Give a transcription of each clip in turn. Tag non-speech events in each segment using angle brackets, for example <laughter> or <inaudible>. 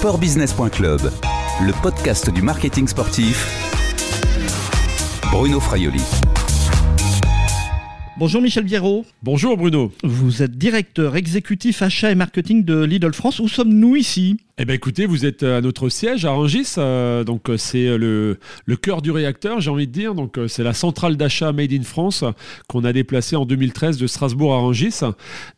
sportbusiness.club, le podcast du marketing sportif. Bruno Fraioli. Bonjour Michel Biérot. Bonjour Bruno. Vous êtes directeur exécutif achat et marketing de Lidl France. Où sommes-nous ici? Eh bien écoutez, vous êtes à notre siège à Rungis, euh, donc euh, c'est le, le cœur du réacteur, j'ai envie de dire. Donc euh, c'est la centrale d'achat Made in France qu'on a déplacée en 2013 de Strasbourg à Rungis.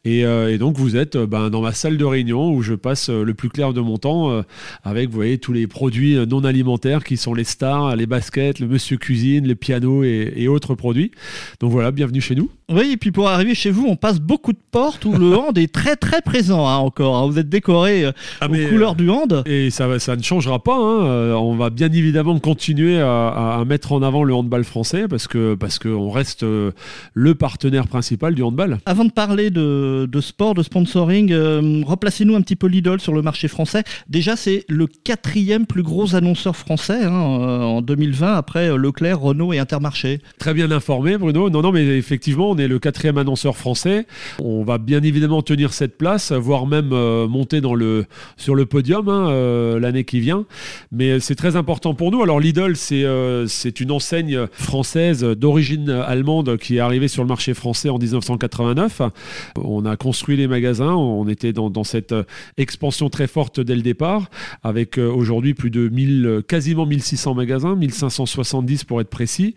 Et, donc vous êtes ben, dans ma salle de réunion où je passe le plus clair de mon temps avec, vous voyez, tous les produits non alimentaires qui sont les stars, les baskets, le monsieur cuisine, les pianos et, autres produits. Donc voilà, bienvenue chez nous. Oui, et puis pour arriver chez vous, on passe beaucoup de portes où le <laughs> hand est très très présent hein, encore. Hein. Vous êtes décoré ah, aux couleurs du hand. Et ça, ça ne changera pas. Hein. Euh, on va bien évidemment continuer à, mettre en avant le handball français parce que parce qu'on reste euh, le partenaire principal du handball. Avant de parler de, sport, de sponsoring, euh, replacez-nous un petit peu Lidl sur le marché français. Déjà, c'est le quatrième plus gros annonceur français hein, en 2020 après Leclerc, Renault et Intermarché. Très bien informé, Bruno. Non, non, mais effectivement, on est le quatrième annonceur français. On va bien évidemment tenir cette place, voire même monter dans le, sur le podium Hein, euh, l'année qui vient. Mais c'est très important pour nous. Alors Lidl, c'est euh, c'est une enseigne française d'origine allemande qui est arrivée sur le marché français en 1989. On a construit les magasins, on était dans, dans cette expansion très forte dès le départ, avec euh, aujourd'hui plus de 1000, quasiment 1600 magasins, 1570 pour être précis.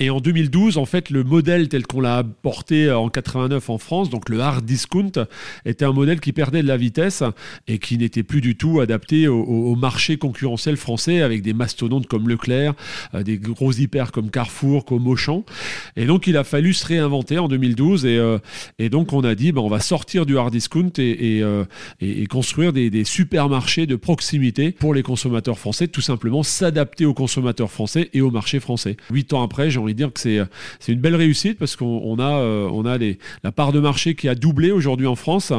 Et en 2012, en fait, le modèle tel qu'on l'a porté en 89 en France, donc le hard discount, était un modèle qui perdait de la vitesse et qui n'était plus du tout adapté au, marché concurrentiel français avec des mastodontes comme Leclerc, euh, des gros hyper comme Carrefour, comme Auchan. Et donc il a fallu se réinventer en 2012 et, euh, et donc on a dit ben, on va sortir du hard discount et, euh, construire des, supermarchés de proximité pour les consommateurs français, tout simplement s'adapter aux consommateurs français et au marché français. Huit ans après, j'ai envie de dire que c'est c'est une belle réussite parce qu'on a on a les, la part de marché qui a doublé aujourd'hui en France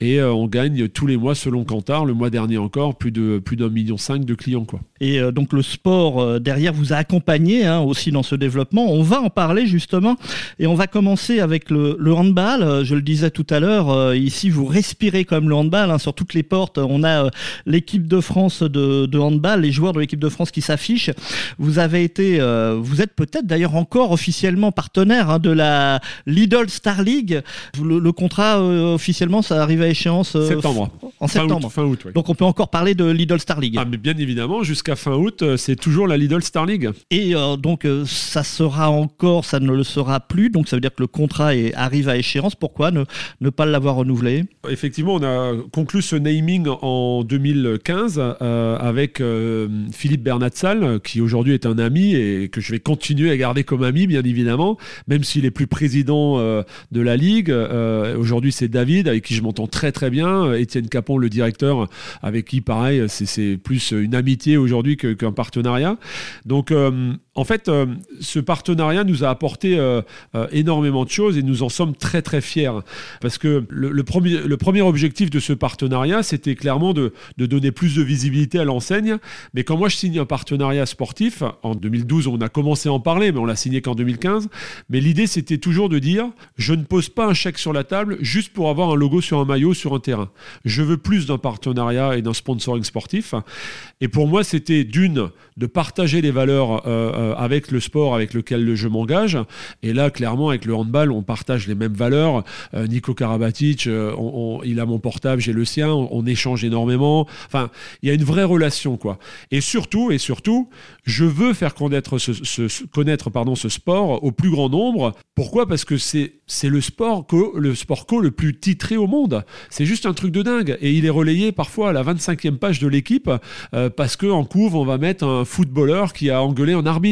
et on gagne tous les mois selon Kantar. Le mois dernier encore, plus de plus d'un million cinq de clients quoi. Et euh, donc le sport euh, derrière vous a accompagné hein, aussi dans ce développement. On va en parler justement et on va commencer avec le, handball. Euh, je le disais tout à l'heure, ici vous respirez comme le handball hein, sur toutes les portes. On a l'équipe de France de, de, handball, les joueurs de l'équipe de France qui s'affichent. Vous avez été, vous êtes peut-être d'ailleurs encore officiellement partenaire hein, de la Lidl Star League. Le, contrat officiellement ça arrive à échéance septembre. En septembre. Fin août. Donc on peut encore parler de Lidl Star League. Ah mais bien évidemment jusqu'à fin août, euh, c'est toujours la Lidl Star League. Et euh, donc, euh, ça sera encore, ça ne le sera plus. Donc, ça veut dire que le contrat est, arrive à échéance. Pourquoi ne, ne pas l'avoir renouvelé? Effectivement, on a conclu ce naming en 2015 avec Philippe Bernatsal, qui aujourd'hui est un ami et que je vais continuer à garder comme ami, bien évidemment, même s'il est plus président de la Ligue. aujourd'hui, c'est David, avec qui je m'entends très très bien. Étienne Capon, le directeur, avec qui, pareil, c'est plus une amitié aujourd'hui qu'un partenariat. Donc, euh, en fait, euh, ce partenariat nous a apporté euh, énormément de choses et nous en sommes très très fiers. Parce que le, premier, le premier objectif de ce partenariat, c'était clairement de, de, donner plus de visibilité à l'enseigne. Mais quand moi je signe un partenariat sportif, en 2012 on a commencé à en parler, mais on l'a signé qu'en 2015. Mais l'idée c'était toujours de dire, je ne pose pas un chèque sur la table juste pour avoir un logo sur un maillot, sur un terrain. Je veux plus d'un partenariat et d'un sponsoring sportif. Et pour moi, c'était d'une, de partager les valeurs euh, euh, avec le sport avec lequel je m'engage. Et là, clairement, avec le handball, on partage les mêmes valeurs. Euh, Nico Karabatic, il a mon portable, j'ai le sien, on, échange énormément. Enfin, il y a une vraie relation, quoi. Et surtout, et surtout, je veux faire connaître ce, connaître, pardon, ce sport au plus grand nombre. Pourquoi? Parce que c'est le sport co, le sport co le plus titré au monde. C'est juste un truc de dingue. Et il est relayé parfois à la 25e page de l'équipe parce que en couve, on va mettre un footballeur qui a engueulé un arbitre.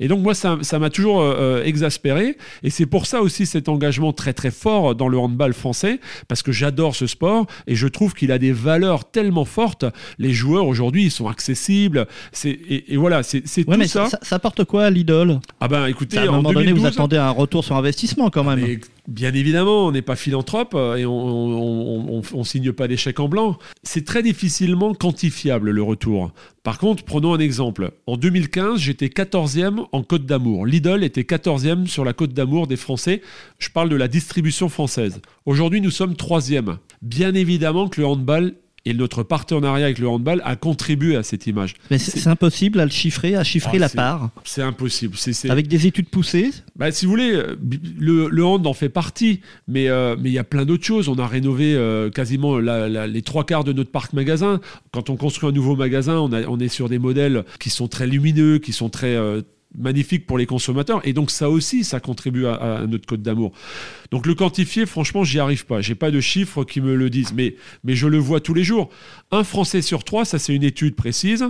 Et donc moi, ça m'a toujours euh, euh, exaspéré. Et c'est pour ça aussi cet engagement très très fort dans le handball français, parce que j'adore ce sport et je trouve qu'il a des valeurs tellement fortes. Les joueurs aujourd'hui, ils sont accessibles. Et, et, voilà, c'est tout ça. ça. ça. porte quoi à l'idole? Ah ben écoutez, à un moment donné, vous attendez un retour sur investissement quand même. Bien évidemment, on n'est pas philanthrope euh, et on ne signe pas des en blanc. C'est très difficilement quantifiable le retour. Par contre, prenons un exemple. En 2015, j'étais 14e en Côte d'Amour. Lidl était 14e sur la Côte d'Amour des Français. Je parle de la distribution française. Aujourd'hui, nous sommes 3e. Bien évidemment que le handball Et notre partenariat avec le handball a contribué à cette image. Mais c'est impossible à le chiffrer, à chiffrer Ah, la part. C'est impossible. Avec des études poussées. Bah, si vous voulez, le, le hand en fait partie, mais euh, mais il y a plein d'autres choses. On a rénové euh, quasiment la- la- les trois quarts de notre parc magasin. Quand on construit un nouveau magasin, on, a- on est sur des modèles qui sont très lumineux, qui sont très euh, magnifiques pour les consommateurs. Et donc ça aussi, ça contribue à, à notre code d'amour. Donc le quantifier, franchement, j'y arrive pas. J'ai pas de chiffres qui me le disent, mais, mais je le vois tous les jours. Un Français sur trois, ça c'est une étude précise,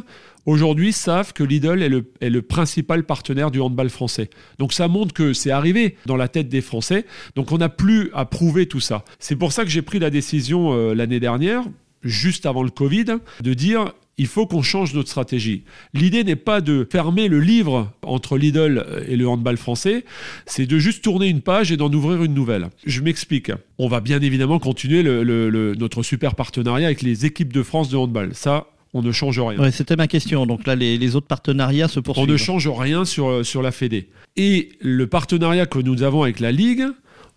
aujourd'hui savent que Lidl est le, est le principal partenaire du handball français. Donc ça montre que c'est arrivé dans la tête des Français. Donc on n'a plus à prouver tout ça. C'est pour ça que j'ai pris la décision euh, l'année dernière, juste avant le Covid, de dire il faut qu'on change notre stratégie. L'idée n'est pas de fermer le livre entre Lidl et le handball français, c'est de juste tourner une page et d'en ouvrir une nouvelle. Je m'explique. On va bien évidemment continuer le- le- le- notre super partenariat avec les équipes de France de handball. Ça, on ne change rien. Ouais, C'était ma question. Donc là, les, les autres partenariats se On poursuivent. ne change rien sur, euh, sur la Fédé. Et le partenariat que nous avons avec la Ligue,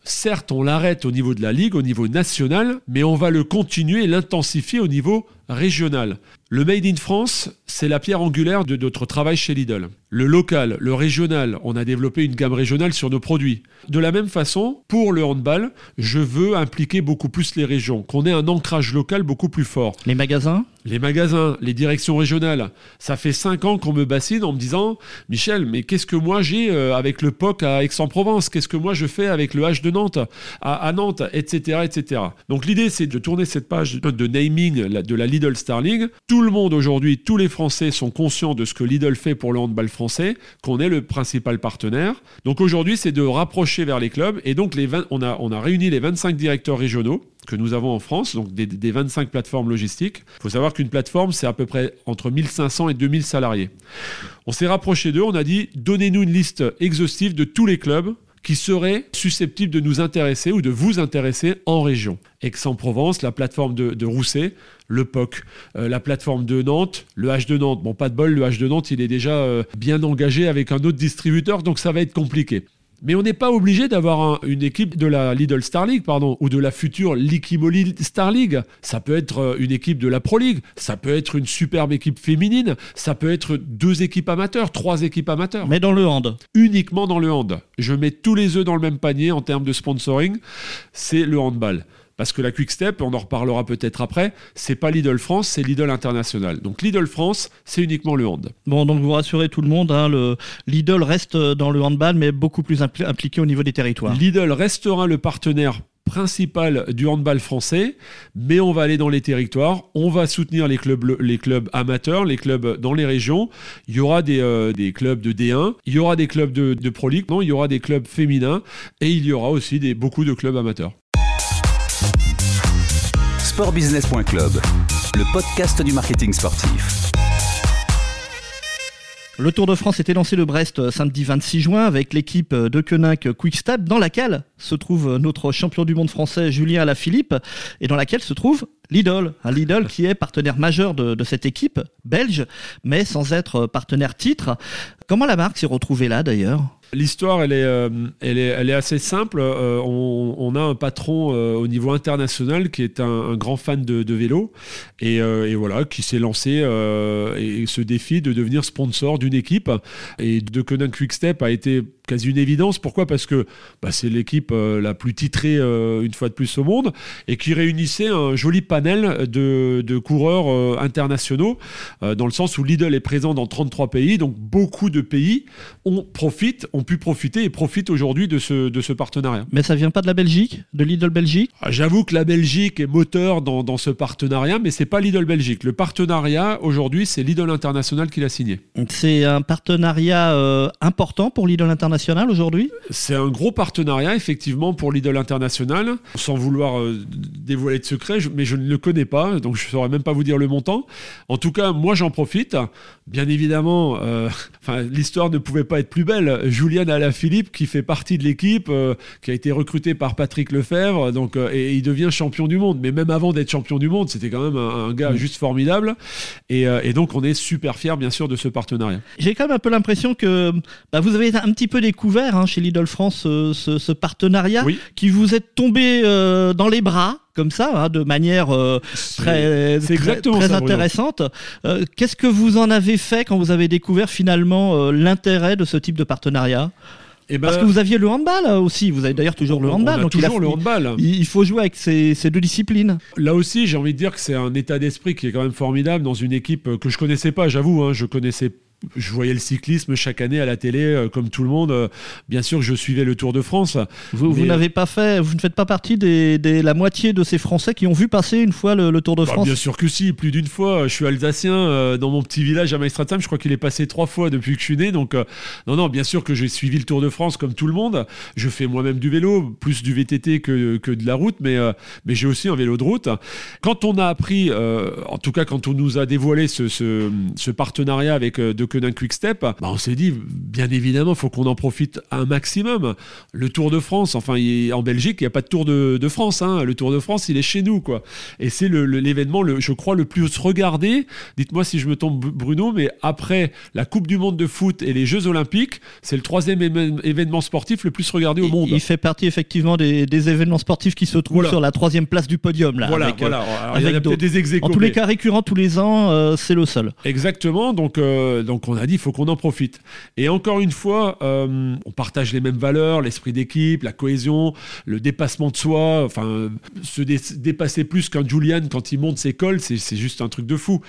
certes, on l'arrête au niveau de la Ligue, au niveau national, mais on va le continuer et l'intensifier au niveau régional. Le Made in France, c'est la pierre angulaire de notre travail chez Lidl. Le local, le régional, on a développé une gamme régionale sur nos produits. De la même façon, pour le handball, je veux impliquer beaucoup plus les régions, qu'on ait un ancrage local beaucoup plus fort. Les magasins? Les magasins, les directions régionales, ça fait cinq ans qu'on me bassine en me disant Michel, mais qu'est-ce que moi j'ai euh, avec le POC à Aix-en-Provence? Qu'est-ce que moi je fais avec le H de Nantes à, à Nantes, etc., etc. Donc l'idée, c'est de tourner cette page de naming de la Lidl Star League. Tout le monde aujourd'hui, tous les Français sont conscients de ce que Lidl fait pour le handball français, qu'on est le principal partenaire. Donc aujourd'hui, c'est de rapprocher vers les clubs. Et donc les 20 on, a, on a réuni les 25 directeurs régionaux que nous avons en France, donc des, des 25 plateformes logistiques. Il faut savoir qu'une plateforme, c'est à peu près entre 1500 et 2000 salariés. On s'est rapproché d'eux, on a dit donnez-nous une liste exhaustive de tous les clubs qui seraient susceptibles de nous intéresser ou de vous intéresser en région. Aix-en-Provence, la plateforme de, Rousset, le POC, euh, la plateforme de Nantes, le H de Nantes. Bon, pas de bol, le H de Nantes, il est déjà euh, bien engagé avec un autre distributeur, donc ça va être compliqué. Mais on n'est pas obligé d'avoir un- une équipe de la Lidl Star League, pardon, ou de la future Likimoli Star League. Ça peut être euh, une équipe de la Pro League, ça peut être une superbe équipe féminine, ça peut être deux équipes amateurs, trois équipes amateurs Mais dans le hand. uniquement dans le hand. Je mets tous les œufs dans le même panier en termes de sponsoring, c'est le handball. Parce que la Quick Step, on en reparlera peut-être après, c'est pas Lidl France, c'est Lidl International. Donc Lidl France, c'est uniquement le hand. Bon, donc vous rassurez tout le monde, hein, le Lidl reste dans le handball, mais beaucoup plus impli- impliqué au niveau des territoires. Lidl restera le partenaire principal du handball français, mais on va aller dans les territoires, on va soutenir les clubs, les clubs amateurs, les clubs dans les régions. Il y aura des, euh, des clubs de D1, il y aura des clubs de, de Pro League, non, il y aura des clubs féminins et il y aura aussi des, beaucoup de clubs amateurs. Sportbusiness.club, le podcast du marketing sportif. Le Tour de France était lancé de Brest euh, samedi 26 juin avec l'équipe euh, de Koenig Quickstep dans laquelle se trouve notre champion du monde français Julien Alaphilippe et dans laquelle se trouve Lidl. Un Lidl qui est partenaire majeur de, cette équipe belge mais sans être partenaire titre. Comment la marque s'est retrouvée là d'ailleurs? L'histoire, elle est, euh, elle est, elle est assez simple. Euh, on, a un patron euh, au niveau international qui est un, grand fan de, vélo et, et voilà, qui s'est lancé euh, et ce défi de devenir sponsor d'une équipe. Et de Conan Quickstep a été quasi une évidence. Pourquoi? Parce que bah, c'est l'équipe euh, la plus titrée euh, une fois de plus au monde et qui réunissait un joli panel de, de coureurs euh, internationaux dans le sens où Lidl est présent dans 33 pays, donc beaucoup de pays ont profite, ont pu profiter et profitent aujourd'hui de ce, de ce partenariat. Mais ça vient pas de la Belgique, de Lidl Belgique? Ah, J'avoue que la Belgique est moteur dans, dans ce partenariat, mais c'est pas Lidl Belgique. Le partenariat aujourd'hui, c'est Lidl International qui l'a signé. C'est un partenariat euh, important pour Lidl International aujourd'hui? C'est un gros partenariat, effectivement, pour Lidl International. Sans vouloir euh, dévoiler de secret, mais je ne le connais pas, donc je ne saurais même pas vous dire le montant. En tout cas, moi, j'en profite. Bien évidemment, euh, <laughs> enfin, l'histoire ne pouvait pas être plus belle. Julian Alaphilippe, qui fait partie de l'équipe, euh, qui a été recruté par Patrick Lefebvre, donc, euh, et il devient champion du monde. Mais même avant d'être champion du monde, c'était quand même un, un gars juste formidable. Et, et donc, on est super fiers, bien sûr, de ce partenariat. J'ai quand même un peu l'impression que bah, vous avez un petit peu découvert hein, chez Lidl France ce, ce partenariat Oui. qui vous est tombé euh, dans les bras, comme ça, hein, de manière euh, très, très ça, intéressante. Euh, Qu'est-ce que vous en avez fait quand vous avez découvert finalement euh, l'intérêt de ce type de partenariat? Eh ben, Parce que vous aviez le handball euh, aussi, vous avez d'ailleurs toujours le on handball. a donc il a- toujours le handball. il, il faut jouer avec ces, ces deux disciplines. Là aussi, j'ai envie de dire que c'est un état d'esprit qui est quand même formidable dans une équipe que je connaissais pas, j'avoue. hein, je connaissais. Je voyais le cyclisme chaque année à la télé, euh, comme tout le monde. Euh, Bien sûr je suivais le Tour de France. Vous, vous Mais- n'avez pas fait, vous ne faites pas partie des, des- la moitié de ces Français qui ont vu passer une fois le, le Tour de Bah, France. bien sûr que si, plus d'une fois. Je suis alsacien euh, dans mon petit village à Maestratam. Je crois qu'il est passé trois fois depuis que je suis né. Donc, euh, non, non, bien sûr que j'ai suivi le Tour de France comme tout le monde. Je fais moi-même du vélo, plus du VTT que, que de la route, mais, euh, mais j'ai aussi un vélo de route. Quand on a appris, euh, en tout cas quand on nous a dévoilé ce, ce, ce partenariat avec euh, De Koning Quick Step, bah, on s'est dit, bien évidemment, faut qu'on en profite un maximum. Le Tour de France, enfin, il en Belgique, il n'y a pas de Tour de, de France. hein. Le Tour de France, il est chez nous, quoi. Et c'est le- l'événement, le, je crois, le plus regardé. Dites-moi si je me trompe, Bruno, mais après la Coupe du Monde de foot et les Jeux Olympiques, c'est le troisième événement sportif le plus regardé au Il- monde. Il fait partie effectivement des, des événements sportifs qui se trouvent Voilà. sur la troisième place du podium. Là, voilà, avec, euh, voilà. Alors, avec il y a des ex En tous les cas, récurrent tous les ans, euh, c'est le seul. Exactement, donc, euh, donc on a dit il faut qu'on en profite. Et encore une fois, euh, on partage les mêmes valeurs, l'esprit d'équipe, la cohésion, le dépassement de soi, enfin, se dé- dépasser plus qu'un Julian quand il monte ses cols, c'est juste un truc de fou.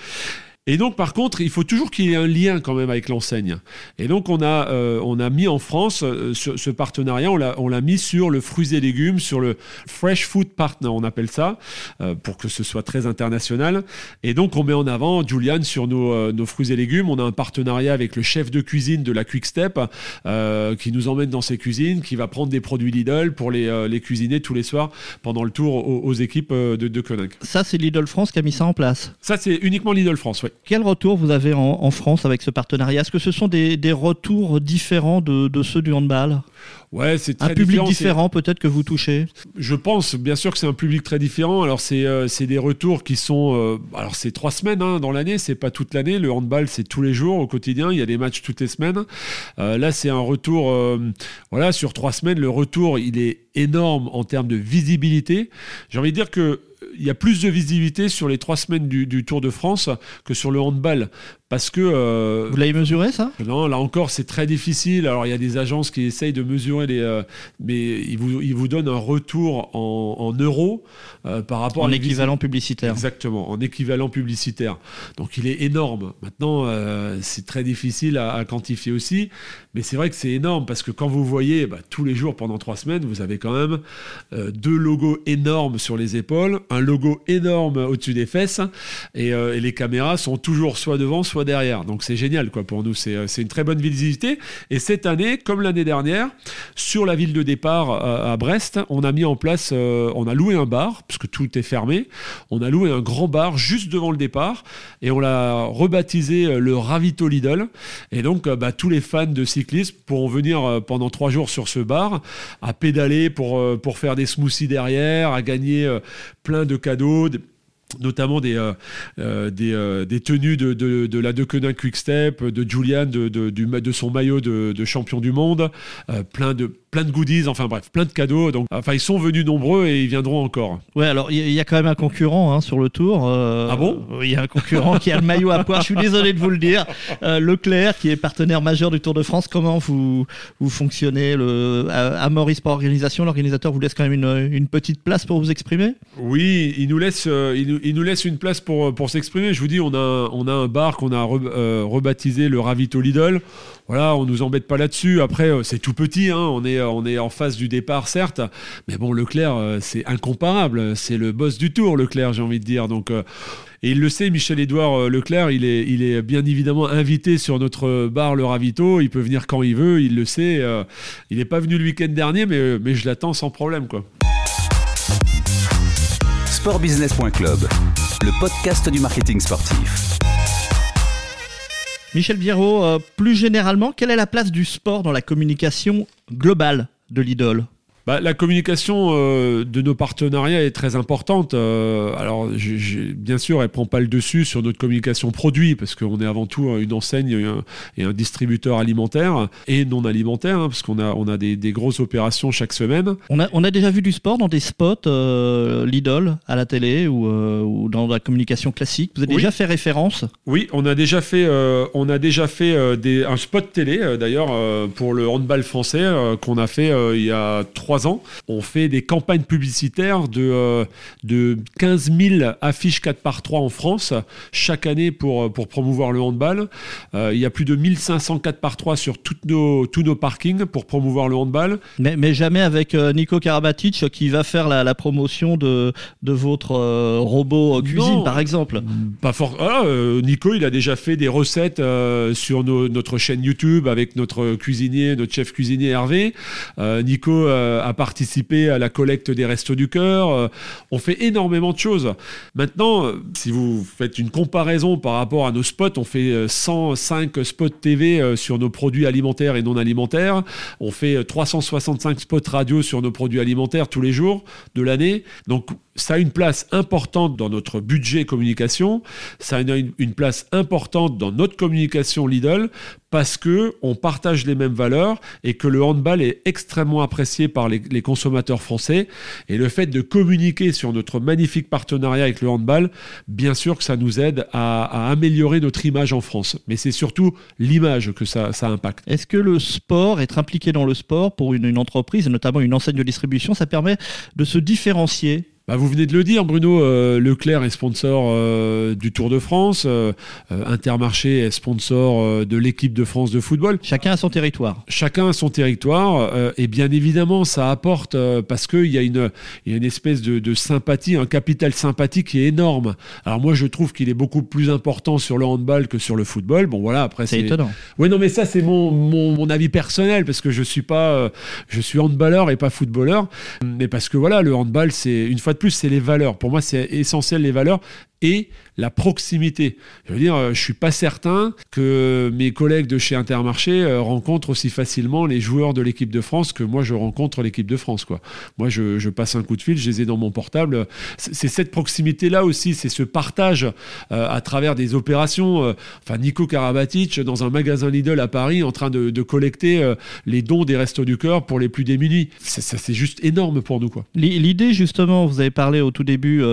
Et donc, par contre, il faut toujours qu'il y ait un lien quand même avec l'enseigne. Et donc, on a, euh, on a mis en France euh, ce, ce partenariat, on l'a mis sur le fruits et légumes, sur le Fresh Food Partner, on appelle ça, euh, pour que ce soit très international. Et donc, on met en avant Julian sur nos, nos fruits et légumes. On a un partenariat avec le chef de cuisine de la Quick Step qui nous emmène dans ses cuisines, qui va prendre des produits Lidl pour les, les cuisiner tous les soirs pendant le tour aux, aux équipes de, de Koenig. Ça, c'est Lidl France qui a mis ça en place. Ça, c'est uniquement Lidl France, oui. Quel retour vous avez en, en France avec ce partenariat? Est-ce que ce sont des, des retours différents de, de ceux du handball? Ouais, c'est Un public différent. peut-être que vous touchez? Je pense, bien sûr que c'est un public très différent. Alors c'est euh, des retours qui sont, euh, alors c'est trois semaines hein, dans l'année, c'est pas toute l'année. Le handball c'est tous les jours au quotidien. Il y a des matchs toutes les semaines. Euh, là c'est un retour, euh, voilà, sur trois semaines, le retour il est énorme en termes de visibilité. J'ai envie de dire que il y a plus de visibilité sur les trois semaines du, Tour de France que sur le handball parce que euh, Vous l'avez mesuré ça? Non, là encore, c'est très difficile. Alors, il y a des agences qui essayent de mesurer les. euh, mais ils vous, ils vous donnent un retour en, en euros euh, par rapport En à la équivalent publicitaire. Exactement, en équivalent publicitaire. Donc il est énorme. Maintenant, c'est très difficile à, à quantifier aussi, mais c'est vrai que c'est énorme parce que quand vous voyez bah, tous les jours pendant trois semaines, vous avez quand même deux logos énormes sur les épaules, un logo énorme au-dessus des fesses, et, et les caméras sont toujours soit devant, soit derrière. Donc c'est génial quoi pour nous. C'est euh, une très bonne visibilité. Et cette année, comme l'année dernière, sur la ville de départ euh, à Brest, on a mis en place, euh, on a loué un bar parce que tout est fermé. On a loué un grand bar juste devant le départ et on l'a rebaptisé le Ravito Lidl. Et donc, bah, tous les fans de cyclisme pourront venir pendant trois jours sur ce bar à pédaler pour, pour faire des smoothies derrière, à gagner plein de cadeaux. Notamment des, euh, euh, des, euh, des tenues de, de, de la De Koenig Quick Step, de Julian, de, de, de son maillot de, champion du monde, euh, plein, de, plein de goodies, enfin bref, plein de cadeaux. Donc, enfin, ils sont venus nombreux et ils viendront encore. Ouais, alors il y, y a quand même un concurrent hein, sur le tour. Ah bon? Il y a un concurrent qui a le maillot à poire. Je suis désolé de vous le dire. Leclerc, qui est partenaire majeur du Tour de France. Comment vous vous fonctionnez le, à, à Maurice Sport Organisation, l'organisateur vous laisse quand même une, une petite place pour vous exprimer? Oui, il nous laisse, il nous, il nous laisse une place pour, pour s'exprimer. Je vous dis, on a, on a un bar qu'on a euh, rebaptisé le Ravito Lidl. Voilà, on nous embête pas là-dessus. Après, euh, c'est tout petit, hein. on, est, on est en face du départ, certes. Mais bon, Leclerc, euh, c'est incomparable. C'est le boss du tour, Leclerc, j'ai envie de dire. Donc. euh, et il le sait, Michel-Édouard euh, Leclerc, il est, il est bien évidemment invité sur notre bar Le Ravito. Il peut venir quand il veut, il le sait. euh, il n'est pas venu le week-end dernier, mais, mais je l'attends sans problème. Quoi. Sportbusiness.club, le podcast du marketing sportif. Michel Biérot, euh, plus généralement, quelle est la place du sport dans la communication globale de l'idole bah, La communication euh, de nos partenariats est très importante. Euh, alors, bien sûr, elle ne prend pas le dessus sur notre communication produit, parce qu'on est avant tout une enseigne et un, distributeur alimentaire et non alimentaire, hein, parce qu'on a, on a des, grosses opérations chaque semaine. On a, on a déjà vu du sport dans des spots euh, Lidl à la télé ou, ou, dans la communication classique. Vous avez déjà fait référence? Oui, on a déjà fait, on a déjà fait des, un spot télé, d'ailleurs, pour le handball français qu'on a fait il y a trois ans. On fait des campagnes publicitaires de, euh, de 15 000 affiches 4 par 3 en France chaque année pour, pour promouvoir le handball. Euh, il y a plus de 1500 4 par 3 sur toutes nos, tous nos parkings pour promouvoir le handball. Mais, mais jamais avec euh, Nico Karabatic qui va faire la, la promotion de, de votre robot cuisine, par exemple. Pas fort. Ah, Nico, il a déjà fait des recettes sur notre chaîne YouTube avec notre cuisinier, notre chef cuisinier Hervé. Nico a participé à la collecte des Restos du Cœur. Euh, on fait énormément de choses. Maintenant, euh, si vous faites une comparaison par rapport à nos spots, on fait 105 euh, spots TV sur nos produits alimentaires et non alimentaires. On fait 365 spots radio sur nos produits alimentaires tous les jours de l'année. Donc, ça a une place importante dans notre budget communication, ça a une, place importante dans notre communication Lidl parce que on partage les mêmes valeurs et que le handball est extrêmement apprécié par les, consommateurs français. Et le fait de communiquer sur notre magnifique partenariat avec le handball, bien sûr que ça nous aide à, améliorer notre image en France, mais c'est surtout l'image que ça, impacte. Est-ce que le sport, être impliqué dans le sport pour une, une entreprise, notamment une enseigne de distribution, ça permet de se différencier? Bah, vous venez de le dire, Bruno, euh, Leclerc est sponsor euh, du Tour de France, euh, Intermarché est sponsor de l'équipe de France de football. Chacun a son territoire. Chacun a son territoire, et bien évidemment, ça apporte, parce qu'il y, a une, y a une espèce de, de, sympathie, un capital sympathique qui est énorme. Alors moi, je trouve qu'il est beaucoup plus important sur le handball que sur le football. Bon voilà, après c'est... étonnant. Oui, non, mais ça, c'est mon, mon, mon, avis personnel, parce que je suis pas... je suis handballeur et pas footballeur, mais parce que voilà, le handball, c'est une fois plus, c'est les valeurs. Pour moi, c'est essentiel les valeurs et la proximité. Je veux dire, euh, je suis pas certain que mes collègues de chez Intermarché euh, rencontrent aussi facilement les joueurs de l'équipe de France que moi je rencontre l'équipe de France. Quoi. Moi, je, passe un coup de fil, je les ai dans mon portable. C'est cette proximité-là aussi, c'est ce partage euh, à travers des opérations. enfin, Nico Karabatic dans un magasin Lidl à Paris en train de, collecter les dons des Restos du Cœur pour les plus démunis. Ça, c'est juste énorme pour nous. L'idée, justement, vous avez parlé au tout début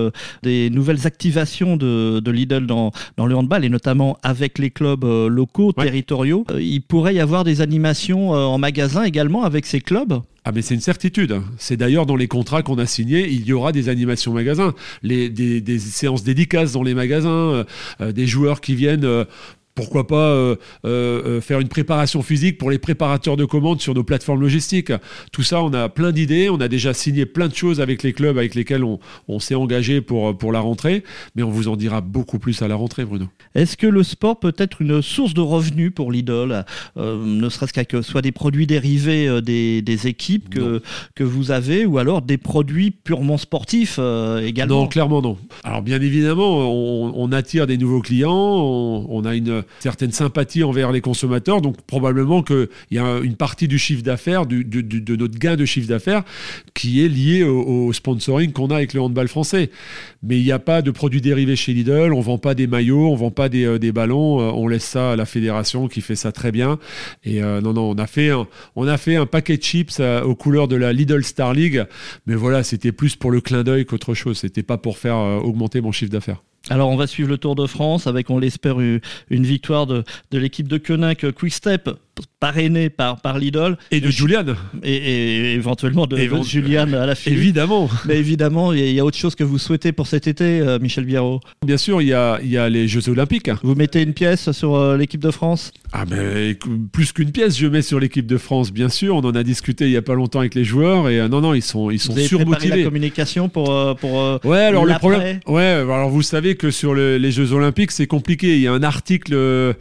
des nouvelles activations de, Lidl dans, le handball, et notamment avec les clubs euh, locaux, territoriaux, euh, il pourrait y avoir des animations euh, en magasin également avec ces clubs? Ah mais c'est une certitude. C'est d'ailleurs dans les contrats qu'on a signés, il y aura des animations magasins, les, des, séances dédicaces dans les magasins, des joueurs qui viennent pourquoi pas euh, euh, euh, faire une préparation physique pour les préparateurs de commandes sur nos plateformes logistiques. Tout ça, on a plein d'idées. On a déjà signé plein de choses avec les clubs avec lesquels on, s'est engagé pour, pour la rentrée. Mais on vous en dira beaucoup plus à la rentrée, Bruno. Est-ce que le sport peut être une source de revenus pour l'idole Ne serait-ce qu'avec soit des produits dérivés des, équipes que, que vous avez ou alors des produits purement sportifs également? Non, clairement non. Alors bien évidemment, on, attire des nouveaux clients. on a une certaine sympathie envers les consommateurs. Donc probablement qu'il y a une partie du chiffre d'affaires, de, notre gain de chiffre d'affaires, qui est lié au, sponsoring qu'on a avec le handball français. Mais il n'y a pas de produits dérivés chez Lidl, on vend pas des maillots, on vend pas des, euh, ballons, euh, on laisse ça à la fédération qui fait ça très bien. Et euh, non, non, on a fait un, on a fait un paquet de chips aux couleurs de la Lidl Star League, mais voilà, c'était plus pour le clin d'œil qu'autre chose. C'était pas pour faire augmenter mon chiffre d'affaires. Alors on va suivre le Tour de France avec, on l'espère, une victoire de, l'équipe de Koenig Quick Step parrainé par, par Lidl. Et de Julian. Et, éventuellement de, Julian à la fin. Évidemment. Mais évidemment, il y, a autre chose que vous souhaitez pour cet été, euh, Michel Biarro Bien sûr, il y a, y a, les Jeux Olympiques. Vous mettez une pièce sur euh, l'équipe de France? Ah, mais plus qu'une pièce, je mets sur l'équipe de France, bien sûr. On en a discuté il n'y a pas longtemps avec les joueurs. Et euh, non, non, ils sont, ils sont vous avez surmotivés. la communication pour. pour ouais, alors le problème. Ouais, alors vous savez que sur les Jeux Olympiques, c'est compliqué. Il y a un article,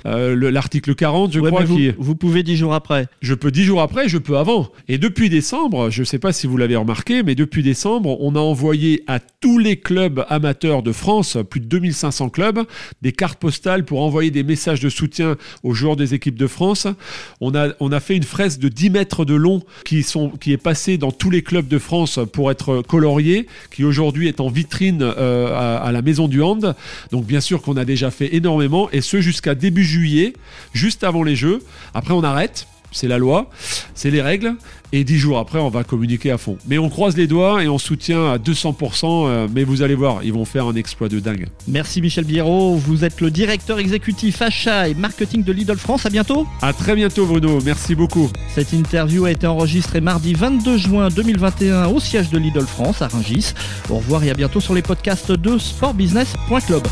l'article 40, je crois. Vous, qui... vous pouvez pouvez dix jours après. Je peux dix jours après, je peux avant. Et depuis décembre, je ne sais pas si vous l'avez remarqué, mais depuis décembre, on a envoyé à tous les clubs amateurs de France, plus de 2500 clubs, des cartes postales pour envoyer des messages de soutien aux joueurs des équipes de France. On a, on a fait une fresque de 10 mètres de long qui, sont, qui est passée dans tous les clubs de France pour être coloriée, qui aujourd'hui est en vitrine euh, à, à la Maison du Hand. Donc bien sûr qu'on a déjà fait énormément, et ce jusqu'à début juillet, juste avant les Jeux. Après on arrête c'est la loi, c'est les règles, et dix jours après, on va communiquer à fond. Mais on croise les doigts et on soutient à 200%, euh, mais vous allez voir, ils vont faire un exploit de dingue. Merci Michel Biérot, vous êtes le directeur exécutif achat et marketing de Lidl France, à bientôt À très bientôt Bruno, merci beaucoup. Cette interview a été enregistrée mardi 22 juin 2021 au siège de Lidl France à Rungis. Au revoir et à bientôt sur les podcasts de sportbusiness.club.